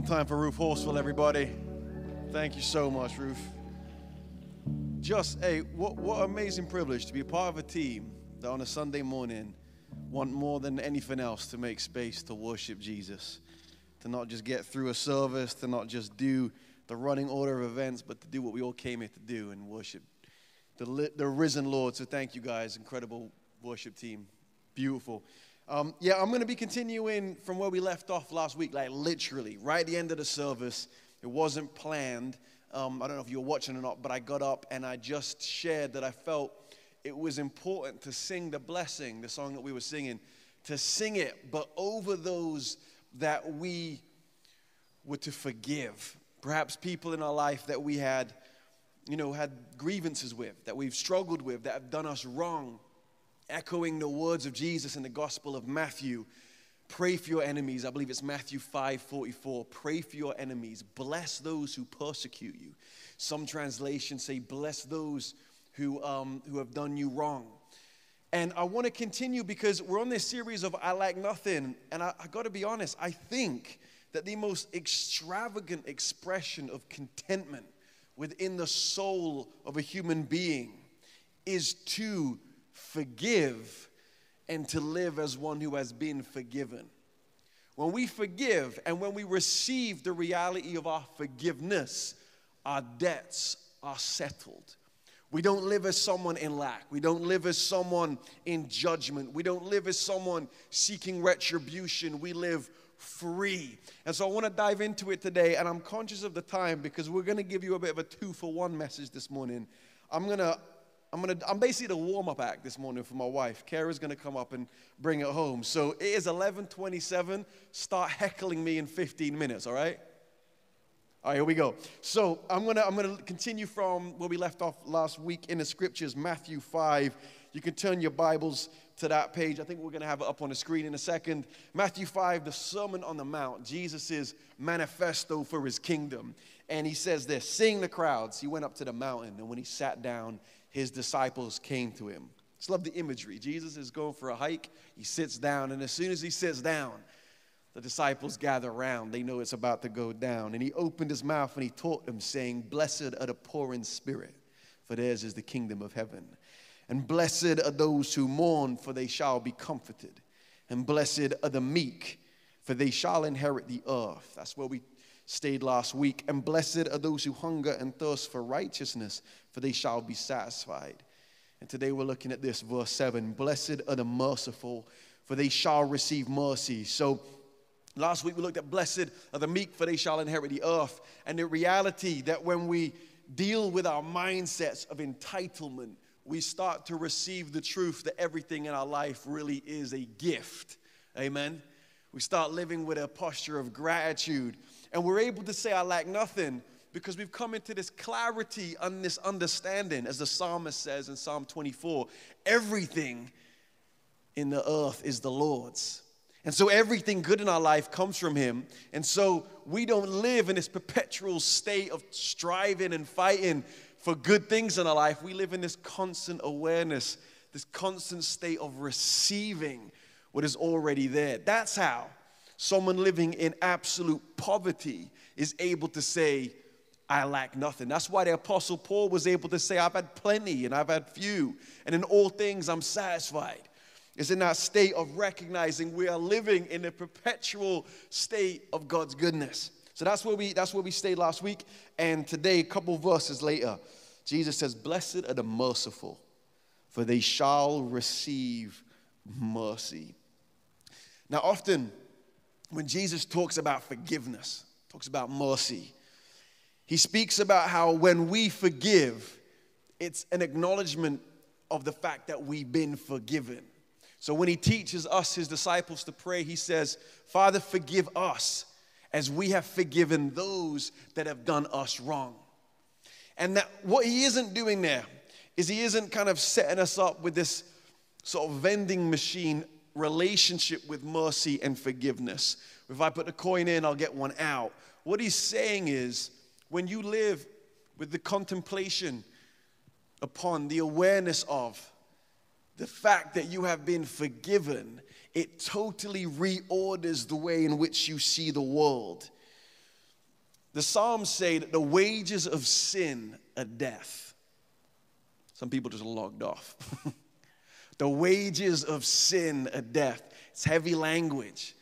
One time for Ruth Horsfall, everybody. Thank you so much, Ruth. Just, hey, what, what amazing privilege to be part of a team that on a Sunday morning want more than anything else to make space to worship Jesus. To not just get through a service, to not just do the running order of events, but to do what we all came here to do and worship the, the risen Lord. So thank you guys, incredible worship team. Beautiful. Um, yeah, I'm going to be continuing from where we left off last week, like literally, right at the end of the service. It wasn't planned. Um, I don't know if you were watching or not, but I got up and I just shared that I felt it was important to sing the blessing, the song that we were singing, to sing it, but over those that we were to forgive. Perhaps people in our life that we had, you know, had grievances with, that we've struggled with, that have done us wrong echoing the words of Jesus in the Gospel of Matthew. Pray for your enemies. I believe it's Matthew 5 44. Pray for your enemies. Bless those who persecute you. Some translations say, Bless those who, um, who have done you wrong. And I want to continue because we're on this series of I Lack Nothing. And I, I got to be honest, I think that the most extravagant expression of contentment within the soul of a human being is to forgive and to live as one who has been forgiven. When we forgive and when we receive the reality of our forgiveness, our debts are settled. We don't live as someone in lack. We don't live as someone in judgment. We don't live as someone seeking retribution. We live free. And so I want to dive into it today, and I'm conscious of the time because we're going to give you a bit of a two for one message this morning. I'm going to I'm gonna I'm basically the warm-up act this morning for my wife. Kara's gonna come up and bring it home. So it is 11:27. Start heckling me in 15 minutes, all right? All right, here we go. So I'm gonna I'm gonna continue from where we left off last week in the scriptures, Matthew 5. You can turn your Bibles to that page. I think we're gonna have it up on the screen in a second. Matthew 5, the Sermon on the Mount, Jesus' manifesto for his kingdom. And he says this, seeing the crowds, he went up to the mountain, and when he sat down, his disciples came to him. Just love the imagery. Jesus is going for a hike. He sits down, and as soon as he sits down, the disciples gather around. They know it's about to go down. And he opened his mouth and he taught them, saying, Blessed are the poor in spirit, for theirs is the kingdom of heaven. And blessed are those who mourn, for they shall be comforted. And blessed are the meek, for they shall inherit the earth. That's where we stayed last week. And blessed are those who hunger and thirst for righteousness, for they shall be satisfied. And today we're looking at this, verse 7 Blessed are the merciful, for they shall receive mercy. So, last week we looked at blessed are the meek, for they shall inherit the earth. And the reality that when we deal with our mindsets of entitlement, we start to receive the truth that everything in our life really is a gift. Amen. We start living with a posture of gratitude, and we're able to say, I lack nothing because we've come into this clarity and this understanding, as the psalmist says in Psalm 24 everything in the earth is the Lord's. And so everything good in our life comes from Him. And so we don't live in this perpetual state of striving and fighting for good things in our life. We live in this constant awareness, this constant state of receiving what is already there. That's how someone living in absolute poverty is able to say, I lack nothing. That's why the Apostle Paul was able to say, I've had plenty and I've had few, and in all things I'm satisfied. It's in that state of recognizing we are living in a perpetual state of God's goodness. So that's where we that's where we stayed last week. And today, a couple verses later, Jesus says, Blessed are the merciful, for they shall receive mercy. Now, often when Jesus talks about forgiveness, talks about mercy, he speaks about how when we forgive, it's an acknowledgement of the fact that we've been forgiven. So when he teaches us, his disciples, to pray, he says, Father, forgive us as we have forgiven those that have done us wrong. And that what he isn't doing there is he isn't kind of setting us up with this sort of vending machine relationship with mercy and forgiveness. If I put a coin in, I'll get one out. What he's saying is, when you live with the contemplation upon the awareness of the fact that you have been forgiven, it totally reorders the way in which you see the world. The Psalms say that the wages of sin are death. Some people just logged off. the wages of sin a death. It's heavy language.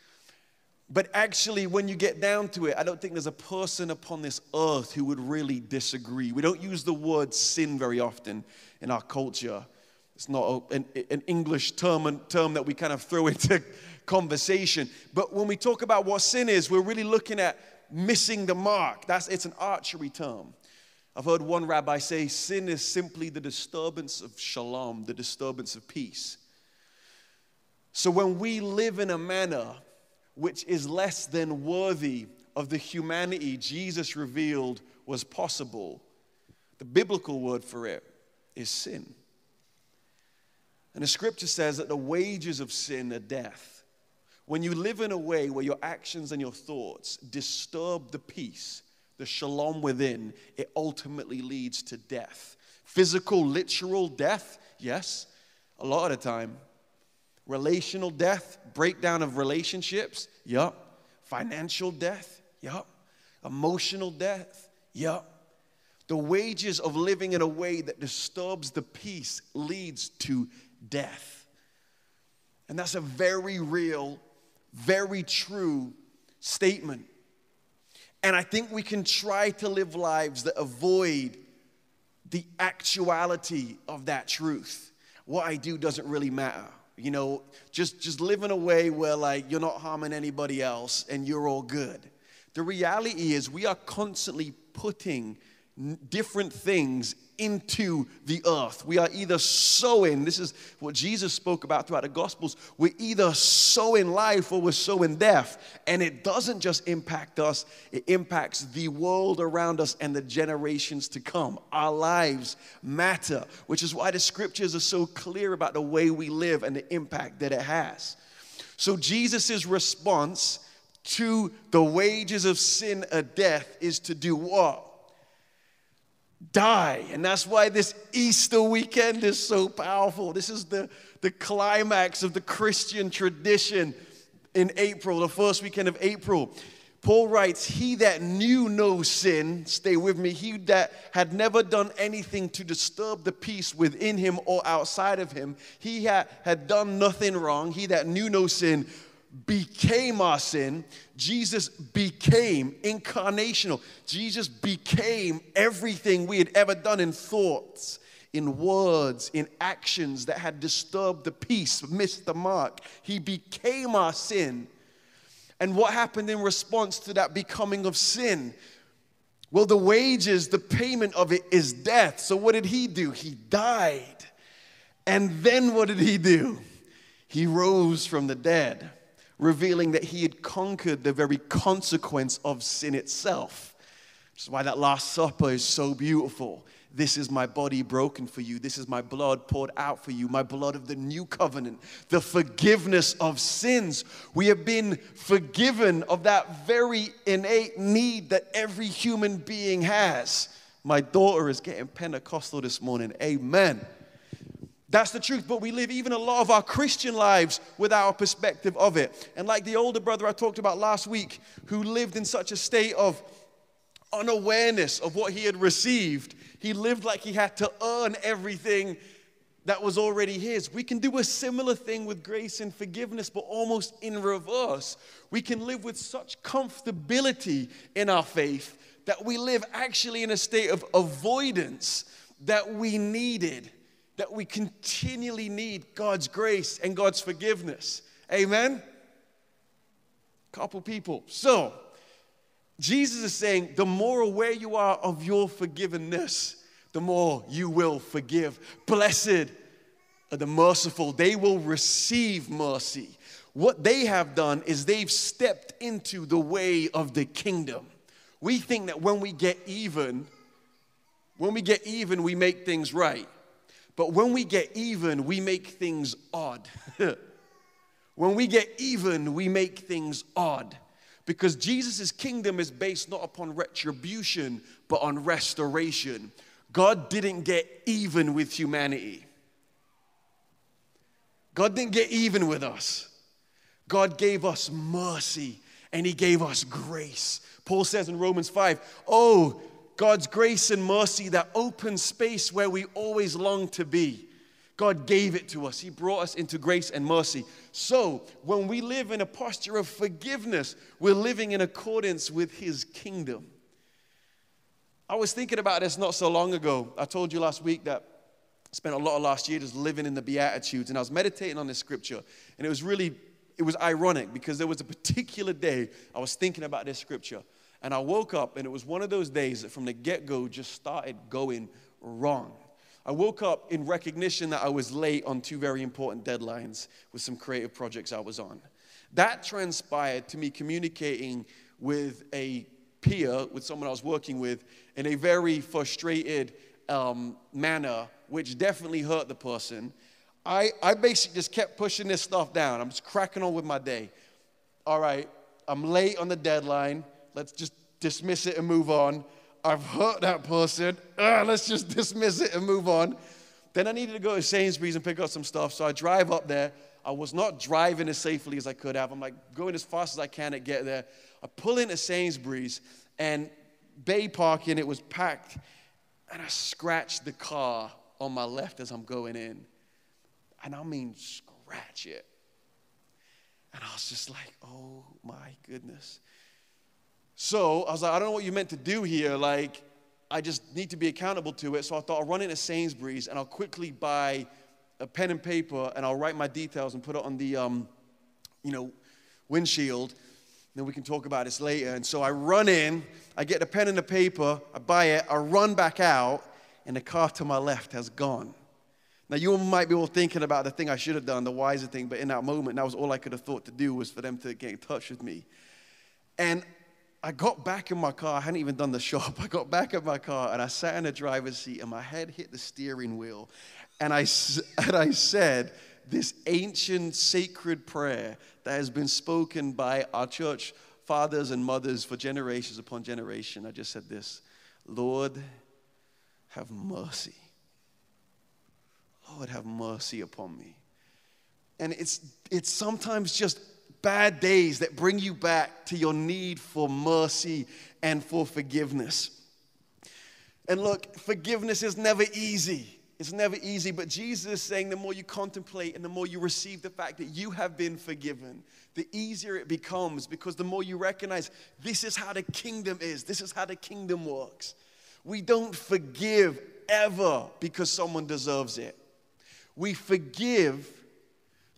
But actually, when you get down to it, I don't think there's a person upon this earth who would really disagree. We don't use the word sin very often in our culture. It's not an, an English term, term that we kind of throw into conversation. But when we talk about what sin is, we're really looking at missing the mark. That's, it's an archery term. I've heard one rabbi say sin is simply the disturbance of shalom, the disturbance of peace. So when we live in a manner which is less than worthy of the humanity Jesus revealed was possible, the biblical word for it is sin. And the scripture says that the wages of sin are death. When you live in a way where your actions and your thoughts disturb the peace, the shalom within, it ultimately leads to death. Physical, literal death, yes, a lot of the time. Relational death, breakdown of relationships, yup. Financial death, yup. Emotional death, yup. The wages of living in a way that disturbs the peace leads to death. And that's a very real, very true statement. And I think we can try to live lives that avoid the actuality of that truth. What I do doesn't really matter you know, just, just live in a way where like you're not harming anybody else and you're all good. The reality is we are constantly putting different things into the earth. We are either sowing, this is what Jesus spoke about throughout the Gospels, we're either sowing life or we're sowing death. And it doesn't just impact us, it impacts the world around us and the generations to come. Our lives matter, which is why the scriptures are so clear about the way we live and the impact that it has. So Jesus' response to the wages of sin or death is to do what? Die. And that's why this Easter weekend is so powerful. This is the, the climax of the Christian tradition in April, the first weekend of April. Paul writes, He that knew no sin, stay with me, he that had never done anything to disturb the peace within him or outside of him, he had, had done nothing wrong, he that knew no sin became our sin. Jesus became incarnational. Jesus became everything we had ever done in thoughts, in words, in actions that had disturbed the peace, missed the mark. He became our sin. And what happened in response to that becoming of sin? Well, the wages, the payment of it is death. So, what did he do? He died. And then what did he do? He rose from the dead revealing that he had conquered the very consequence of sin itself. Which is why that Last Supper is so beautiful. This is my body broken for you. This is my blood poured out for you, my blood of the new covenant, the forgiveness of sins. We have been forgiven of that very innate need that every human being has. My daughter is getting Pentecostal this morning. Amen. That's the truth, but we live even a lot of our Christian lives without our perspective of it. And like the older brother I talked about last week, who lived in such a state of unawareness of what he had received, he lived like he had to earn everything that was already his. We can do a similar thing with grace and forgiveness, but almost in reverse. We can live with such comfortability in our faith that we live actually in a state of avoidance that we needed that we continually need God's grace and God's forgiveness. Amen? Couple people. So, Jesus is saying the more aware you are of your forgiveness, the more you will forgive. Blessed are the merciful, they will receive mercy. What they have done is they've stepped into the way of the kingdom. We think that when we get even, when we get even, we make things right. But when we get even, we make things odd. when we get even, we make things odd. Because Jesus' kingdom is based not upon retribution, but on restoration. God didn't get even with humanity. God didn't get even with us. God gave us mercy and He gave us grace. Paul says in Romans 5, Oh, God's grace and mercy, that open space where we always long to be. God gave it to us. He brought us into grace and mercy. So, when we live in a posture of forgiveness, we're living in accordance with His kingdom. I was thinking about this not so long ago. I told you last week that I spent a lot of last year just living in the Beatitudes, and I was meditating on this scripture, and it was really, it was ironic because there was a particular day I was thinking about this scripture, and I woke up, and it was one of those days that from the get go just started going wrong. I woke up in recognition that I was late on two very important deadlines with some creative projects I was on. That transpired to me communicating with a peer, with someone I was working with, in a very frustrated um, manner, which definitely hurt the person. I, I basically just kept pushing this stuff down. I'm just cracking on with my day. All right, I'm late on the deadline. Let's just dismiss it and move on. I've hurt that person. Ugh, let's just dismiss it and move on. Then I needed to go to Sainsbury's and pick up some stuff. So I drive up there. I was not driving as safely as I could have. I'm like going as fast as I can to get there. I pull into Sainsbury's and bay parking, it was packed. And I scratched the car on my left as I'm going in. And I mean, scratch it. And I was just like, oh my goodness. So I was like, I don't know what you meant to do here. Like, I just need to be accountable to it. So I thought I'll run into Sainsbury's and I'll quickly buy a pen and paper and I'll write my details and put it on the, um, you know, windshield. Then we can talk about this later. And so I run in, I get the pen and the paper, I buy it, I run back out, and the car to my left has gone. Now, you might be all thinking about the thing I should have done, the wiser thing, but in that moment, that was all I could have thought to do was for them to get in touch with me. And I got back in my car. I hadn't even done the shop. I got back in my car and I sat in the driver's seat and my head hit the steering wheel. And I, and I said this ancient sacred prayer that has been spoken by our church fathers and mothers for generations upon generation. I just said this Lord, have mercy. Lord, have mercy upon me. And it's, it's sometimes just bad days that bring you back to your need for mercy and for forgiveness. And look, forgiveness is never easy. It's never easy, but Jesus is saying the more you contemplate and the more you receive the fact that you have been forgiven, the easier it becomes because the more you recognize this is how the kingdom is, this is how the kingdom works. We don't forgive ever because someone deserves it. We forgive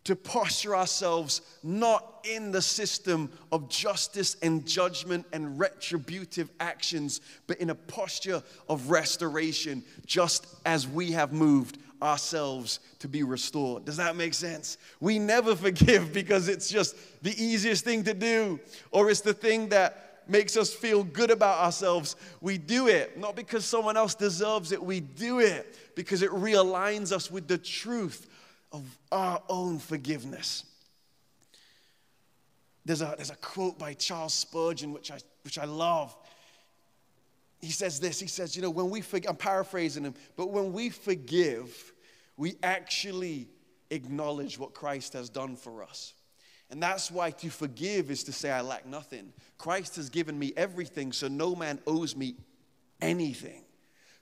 to posture ourselves not in the system of justice and judgment and retributive actions, but in a posture of restoration, just as we have moved ourselves to be restored. Does that make sense? We never forgive because it's just the easiest thing to do, or it's the thing that makes us feel good about ourselves. We do it not because someone else deserves it, we do it because it realigns us with the truth of our own forgiveness. There's a, there's a quote by Charles Spurgeon, which I, which I love. He says this He says, You know, when we forgive, I'm paraphrasing him, but when we forgive, we actually acknowledge what Christ has done for us. And that's why to forgive is to say, I lack nothing. Christ has given me everything, so no man owes me anything.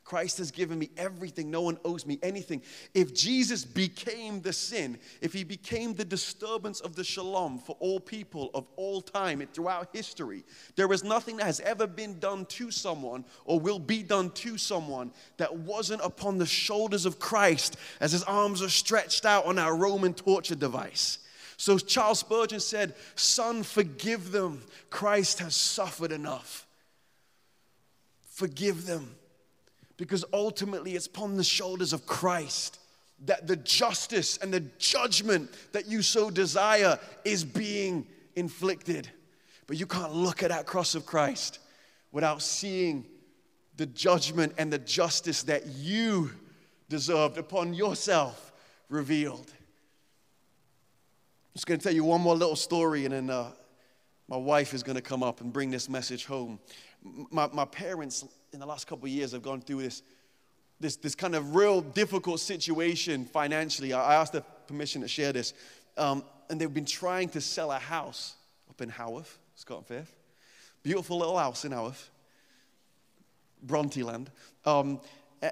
Christ has given me everything. No one owes me anything. If Jesus became the sin, if he became the disturbance of the shalom for all people of all time and throughout history, there is nothing that has ever been done to someone or will be done to someone that wasn't upon the shoulders of Christ as his arms are stretched out on our Roman torture device. So Charles Spurgeon said, Son, forgive them. Christ has suffered enough. Forgive them because ultimately it's upon the shoulders of Christ that the justice and the judgment that you so desire is being inflicted. But you can't look at that cross of Christ without seeing the judgment and the justice that you deserved upon yourself revealed. I'm just going to tell you one more little story, and then uh, my wife is going to come up and bring this message home. My, my parents in the last couple of years have gone through this, this, this kind of real difficult situation financially. I, asked the permission to share this. Um, and they've been trying to sell a house up in Haworth, Scotland Firth, beautiful little house in Haworth, Bronte land. Um,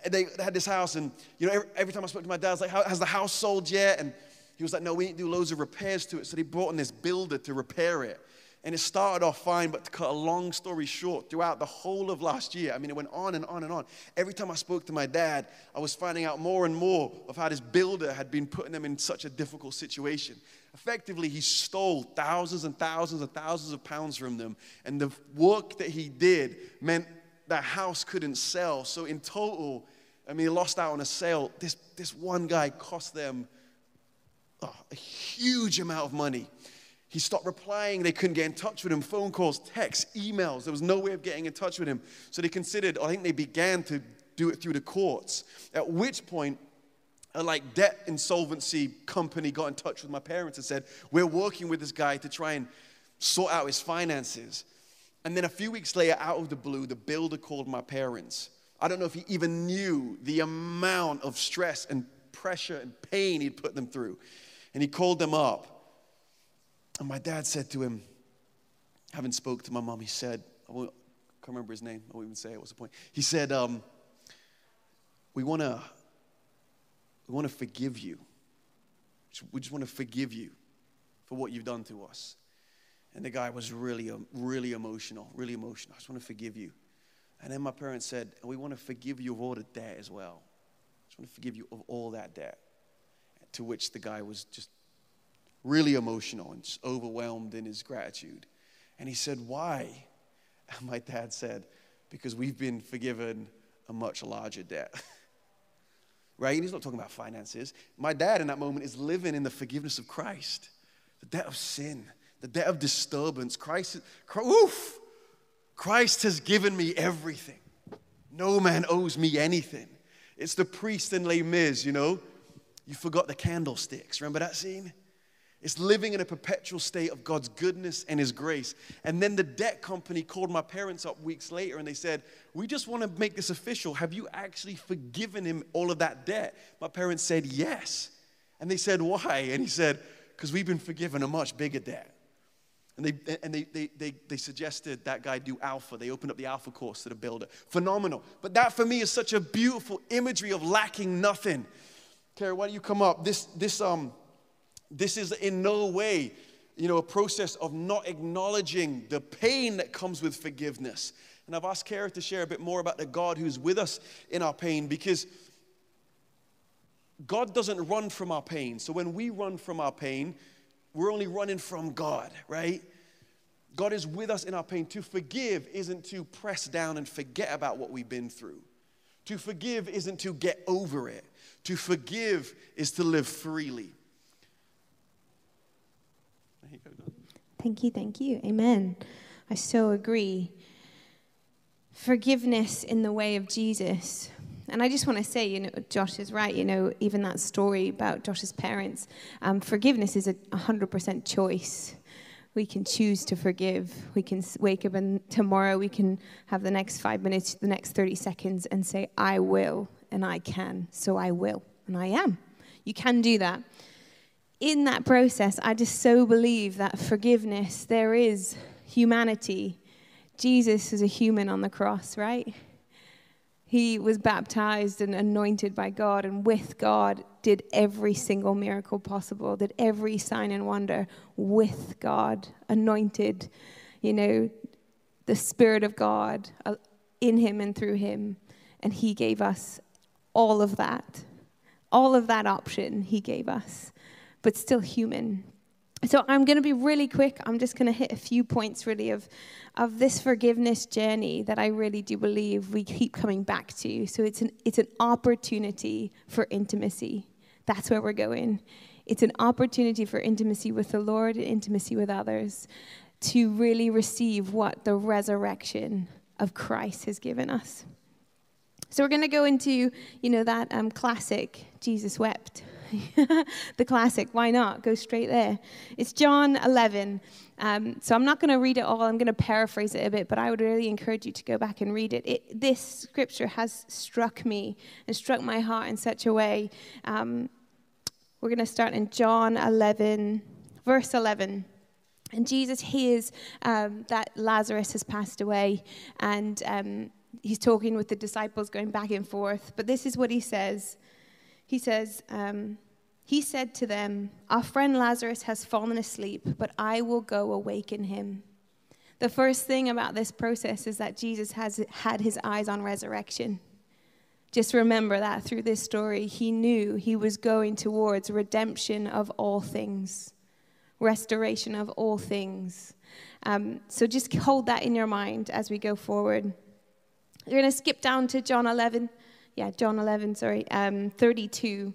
they had this house, and you know, every, every, time I spoke to my dad, I was like, "Has the house sold yet?" And he was like, "No, we need to do loads of repairs to it." So they brought in this builder to repair it. And it started off fine, but to cut a long story short, throughout the whole of last year, I mean, it went on and on and on. Every time I spoke to my dad, I was finding out more and more of how this builder had been putting them in such a difficult situation. Effectively, he stole thousands and thousands and thousands of pounds from them. And the work that he did meant that house couldn't sell. So, in total, I mean, he lost out on a sale. This, this one guy cost them oh, a huge amount of money. He stopped replying. They couldn't get in touch with him. Phone calls, texts, emails. There was no way of getting in touch with him. So they considered, I think they began to do it through the courts. At which point, a like debt insolvency company got in touch with my parents and said, We're working with this guy to try and sort out his finances. And then a few weeks later, out of the blue, the builder called my parents. I don't know if he even knew the amount of stress and pressure and pain he'd put them through. And he called them up and my dad said to him, having spoke to my mom, he said, I, can't remember his name. I won't even say it. What's the point? He said, um, we want to we want to forgive you. We just want to forgive you for what you've done to us. And the guy was really, um, really emotional, really emotional. I just want to forgive you. And then my parents said, we want to forgive you of all the debt as well. I just want to forgive you of all that debt. To which the guy was just really emotional and just overwhelmed in his gratitude. And he said, Why? And my dad said, Because we've been forgiven a much larger debt. right? And he's not talking about finances. My dad in that moment is living in the forgiveness of Christ, the debt of sin, the debt of disturbance. Christ, oof, Christ has given me everything. No man owes me anything. It's the priest in Les Mis, you know. You forgot the candlesticks. Remember that scene? It's living in a perpetual state of God's goodness and His grace. And then the debt company called my parents up weeks later and they said, We just want to make this official. Have you actually forgiven him all of that debt? My parents said, Yes. And they said, Why? And he said, Because we've been forgiven a much bigger debt. And, they, and they, they, they, they suggested that guy do Alpha. They opened up the Alpha course to the builder. Phenomenal. But that for me is such a beautiful imagery of lacking nothing. Carrie, why don't you come up? This, this, um, this is in no way, you know, a process of not acknowledging the pain that comes with forgiveness. And I've asked Kara to share a bit more about the God who's with us in our pain because God doesn't run from our pain. So when we run from our pain, we're only running from God, right? God is with us in our pain. To forgive isn't to press down and forget about what we've been through. To forgive isn't to get over it. To forgive is to live freely. Thank you, thank you. Amen. I so agree. Forgiveness in the way of Jesus. And I just want to say, you know, Josh is right. You know, even that story about Josh's parents, um, forgiveness is a 100% choice. We can choose to forgive. We can wake up and tomorrow we can have the next five minutes, the next 30 seconds, and say, I will, and I can, so I will, and I am. You can do that in that process, I just so believe that forgiveness, there is humanity. Jesus is a human on the cross, right? He was baptized and anointed by God, and with God, did every single miracle possible, did every sign and wonder with God, anointed, you know, the Spirit of God uh, in him and through him. And he gave us all of that. All of that option he gave us but still human. So I'm going to be really quick. I'm just going to hit a few points really of of this forgiveness journey that I really do believe we keep coming back to. So it's an it's an opportunity for intimacy. That's where we're going. It's an opportunity for intimacy with the Lord and intimacy with others to really receive what the resurrection of Christ has given us. So we're going to go into, you know, that um, classic Jesus wept. the classic. Why not? Go straight there. It's John 11. Um, so I'm not going to read it all. I'm going to paraphrase it a bit, but I would really encourage you to go back and read it. it this scripture has struck me and struck my heart in such a way. Um, we're going to start in John 11, verse 11. And Jesus hears um, that Lazarus has passed away, and um, he's talking with the disciples, going back and forth. But this is what he says He says, um, He said to them, Our friend Lazarus has fallen asleep, but I will go awaken him. The first thing about this process is that Jesus has had his eyes on resurrection. Just remember that through this story, he knew he was going towards redemption of all things restoration of all things. Um, so just hold that in your mind as we go forward. You're going to skip down to John 11. Yeah, John 11, sorry, um, 32.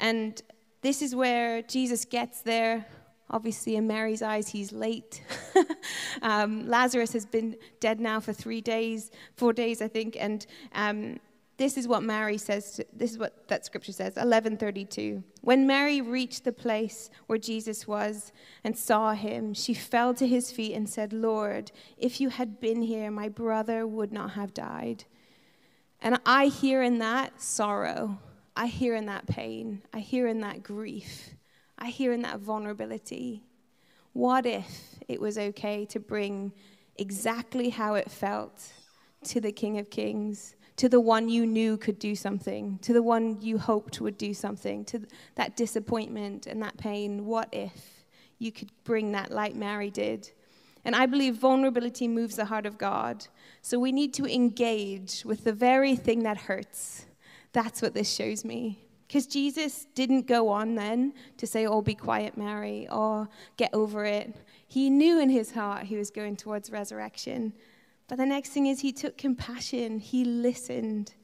And this is where Jesus gets there. Obviously, in Mary's eyes, he's late. um, Lazarus has been dead now for three days, four days, I think. And um, this is what Mary says, to, this is what that scripture says, 1132. When Mary reached the place where Jesus was and saw him, she fell to his feet and said, Lord, if you had been here, my brother would not have died. And I hear in that sorrow. I hear in that pain. I hear in that grief. I hear in that vulnerability. What if it was okay to bring exactly how it felt to the King of Kings? to the one you knew could do something, to the one you hoped would do something, to that disappointment and that pain. What if you could bring that like Mary did? And I believe vulnerability moves the heart of God. So we need to engage with the very thing that hurts. That's what this shows me. Because Jesus didn't go on then to say, Oh, be quiet, Mary, or get over it. He knew in his heart he was going towards resurrection. But the next thing is he took compassion, he listened.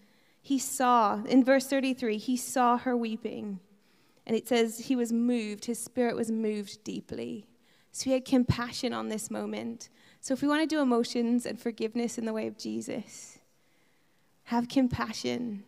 He saw, in verse 33, he saw her weeping. And it says he was moved, his spirit was moved deeply. So he had compassion on this moment. So if we want to do emotions and forgiveness in the way of Jesus, have compassion.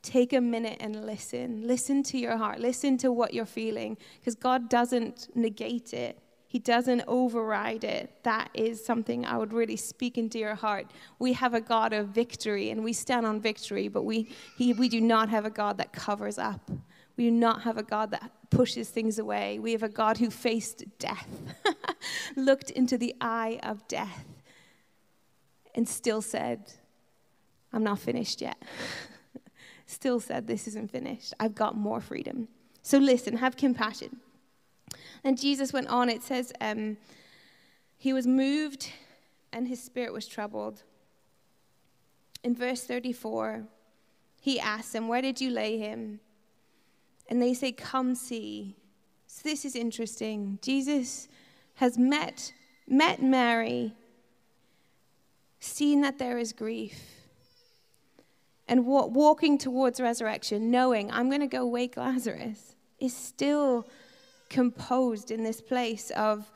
Take a minute and listen. Listen to your heart. Listen to what you're feeling because God doesn't negate it. He doesn't override it. That is something I would really speak into your heart. We have a God of victory and we stand on victory, but we, he, we do not have a God that covers up. We do not have a God that pushes things away. We have a God who faced death, looked into the eye of death, and still said, I'm not finished yet. still said, This isn't finished. I've got more freedom. So listen, have compassion. And Jesus went on, it says, um, he was moved and his spirit was troubled. In verse 34, he asks them, Where did you lay him? And they say, Come see. So this is interesting. Jesus has met, met Mary, seen that there is grief, and walking towards resurrection, knowing I'm going to go wake Lazarus, is still composed in this place of,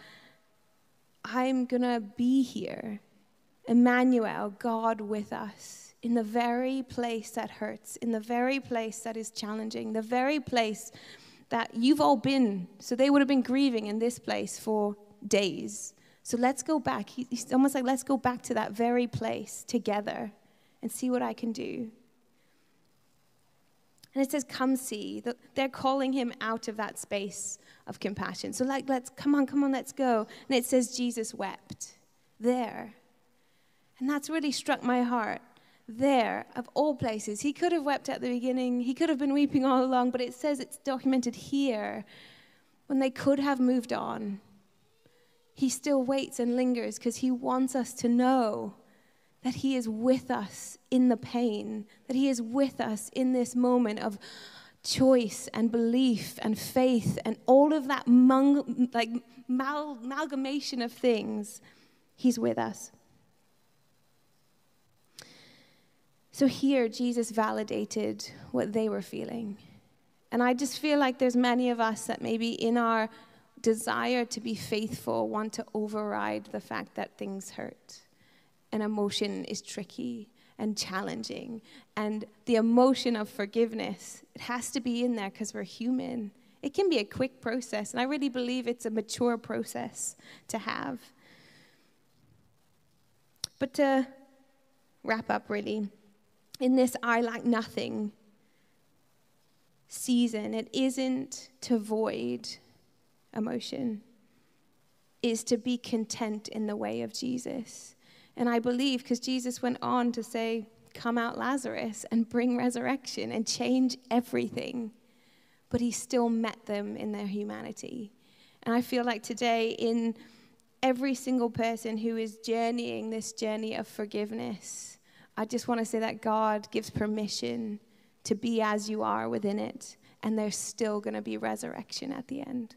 I'm going to be here. Emmanuel, God with us, in the very place that hurts, in the very place that is challenging, the very place that you've all been. So they would have been grieving in this place for days. So let's go back. He's almost like, let's go back to that very place together and see what I can do. And it says, Come see. They're calling him out of that space of compassion. So, like, let's come on, come on, let's go. And it says, Jesus wept there. And that's really struck my heart. There, of all places. He could have wept at the beginning, he could have been weeping all along, but it says it's documented here when they could have moved on. He still waits and lingers because he wants us to know that He is with us in the pain, that He is with us in this moment of choice and belief and faith and all of that mung, like mal- amalgamation of things. He's with us. So here, Jesus validated what they were feeling. And I just feel like there's many of us that maybe in our desire to be faithful want to override the fact that things hurt and emotion is tricky and challenging. And the emotion of forgiveness, it has to be in there because we're human. It can be a quick process, and I really believe it's a mature process to have. But to wrap up, really, in this I lack nothing season, it isn't to void emotion. is to be content in the way of Jesus. And I believe because Jesus went on to say, Come out, Lazarus, and bring resurrection and change everything. But he still met them in their humanity. And I feel like today, in every single person who is journeying this journey of forgiveness, I just want to say that God gives permission to be as you are within it, and there's still going to be resurrection at the end.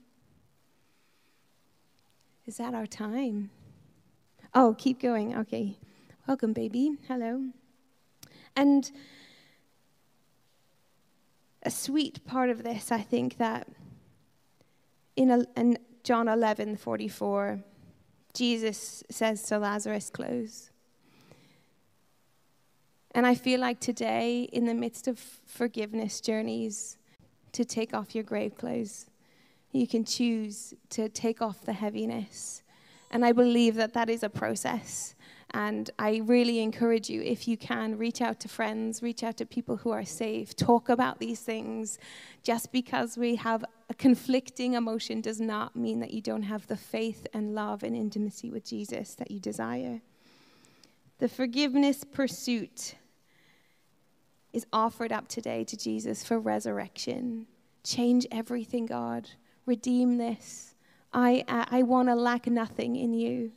Is that our time? Oh, keep going. Okay. Welcome, baby. Hello. And a sweet part of this, I think, that in, in John 11 44, Jesus says to Lazarus, Close. And I feel like today, in the midst of forgiveness journeys, to take off your grave clothes. You can choose to take off the heaviness. And I believe that that is a process. And I really encourage you, if you can, reach out to friends, reach out to people who are safe, talk about these things. Just because we have a conflicting emotion does not mean that you don't have the faith and love and intimacy with Jesus that you desire. The forgiveness pursuit is offered up today to Jesus for resurrection. Change everything, God. Redeem this. I, I, want to lack nothing in you.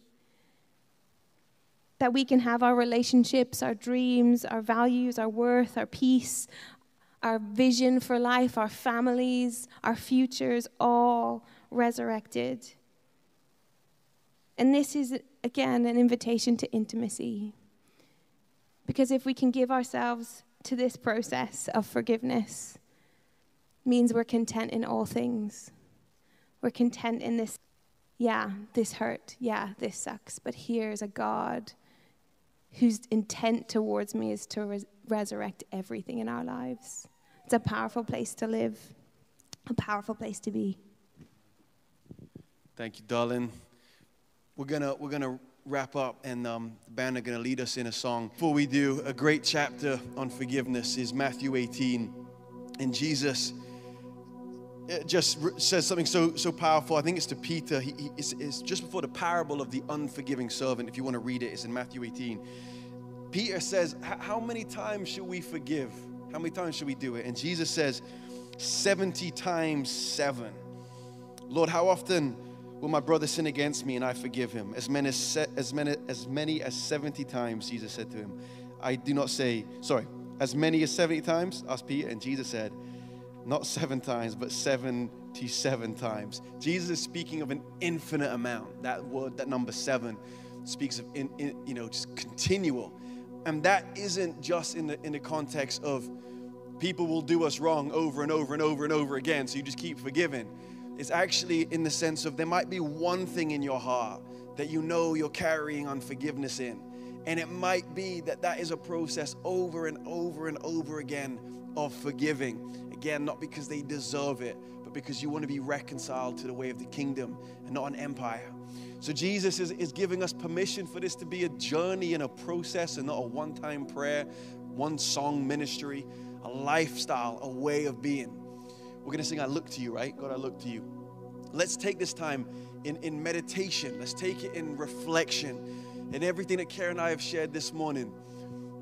That we can have our relationships, our dreams, our values, our worth, our peace, our vision for life, our families, our futures, all resurrected. And this is, again, an invitation to intimacy. Because if we can give ourselves to this process of forgiveness means we're content in all things. We're content in this, yeah, this hurt, yeah, this sucks, but here's a God whose intent towards me is to res- resurrect everything in our lives. It's a powerful place to live, a powerful place to be. Thank you, darling. We're gonna we're gonna wrap up, and um, the band are going to lead us in a song. Before we do, a great chapter on forgiveness is Matthew 18. And Jesus just says something so, so powerful. I think it's to Peter. He, he it's, it's just before the parable of the unforgiving servant. If you want to read it, it's in Matthew 18. Peter says, How many times should we forgive? How many times should we do it? And Jesus says, 70 times seven. Lord, how often Will my brother sin against me and I forgive him? As many as, as many as many as 70 times, Jesus said to him. I do not say, sorry, as many as 70 times, asked Peter, and Jesus said, not seven times, but 77 times. Jesus is speaking of an infinite amount. That word, that number seven, speaks of, in, in, you know, just continual. And that isn't just in the, in the context of people will do us wrong over and over and over and over again, so you just keep forgiving is actually in the sense of there might be one thing in your heart that you know you're carrying unforgiveness in. And it might be that that is a process over and over and over again of forgiving. Again, not because they deserve it, but because you want to be reconciled to the way of the kingdom and not an empire. So Jesus is, is giving us permission for this to be a journey and a process and not a one time prayer, one song ministry, a lifestyle, a way of being. We're going to sing, I look to you, right? God, I look to you. Let's take this time in, in meditation. Let's take it in reflection. And everything that Karen and I have shared this morning.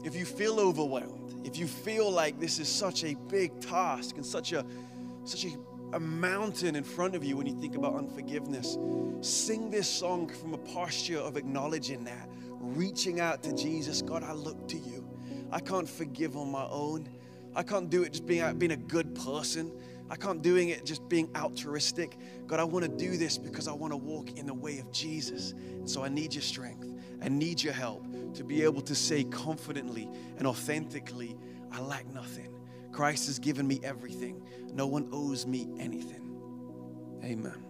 If you feel overwhelmed, if you feel like this is such a big task and such a such a, a mountain in front of you when you think about unforgiveness, sing this song from a posture of acknowledging that, reaching out to Jesus. God, I look to you. I can't forgive on my own. I can't do it just being, being a good person. I can't doing it just being altruistic. God, I want to do this because I want to walk in the way of Jesus. And so I need your strength. I need your help to be able to say confidently and authentically, I lack nothing. Christ has given me everything. No one owes me anything. Amen.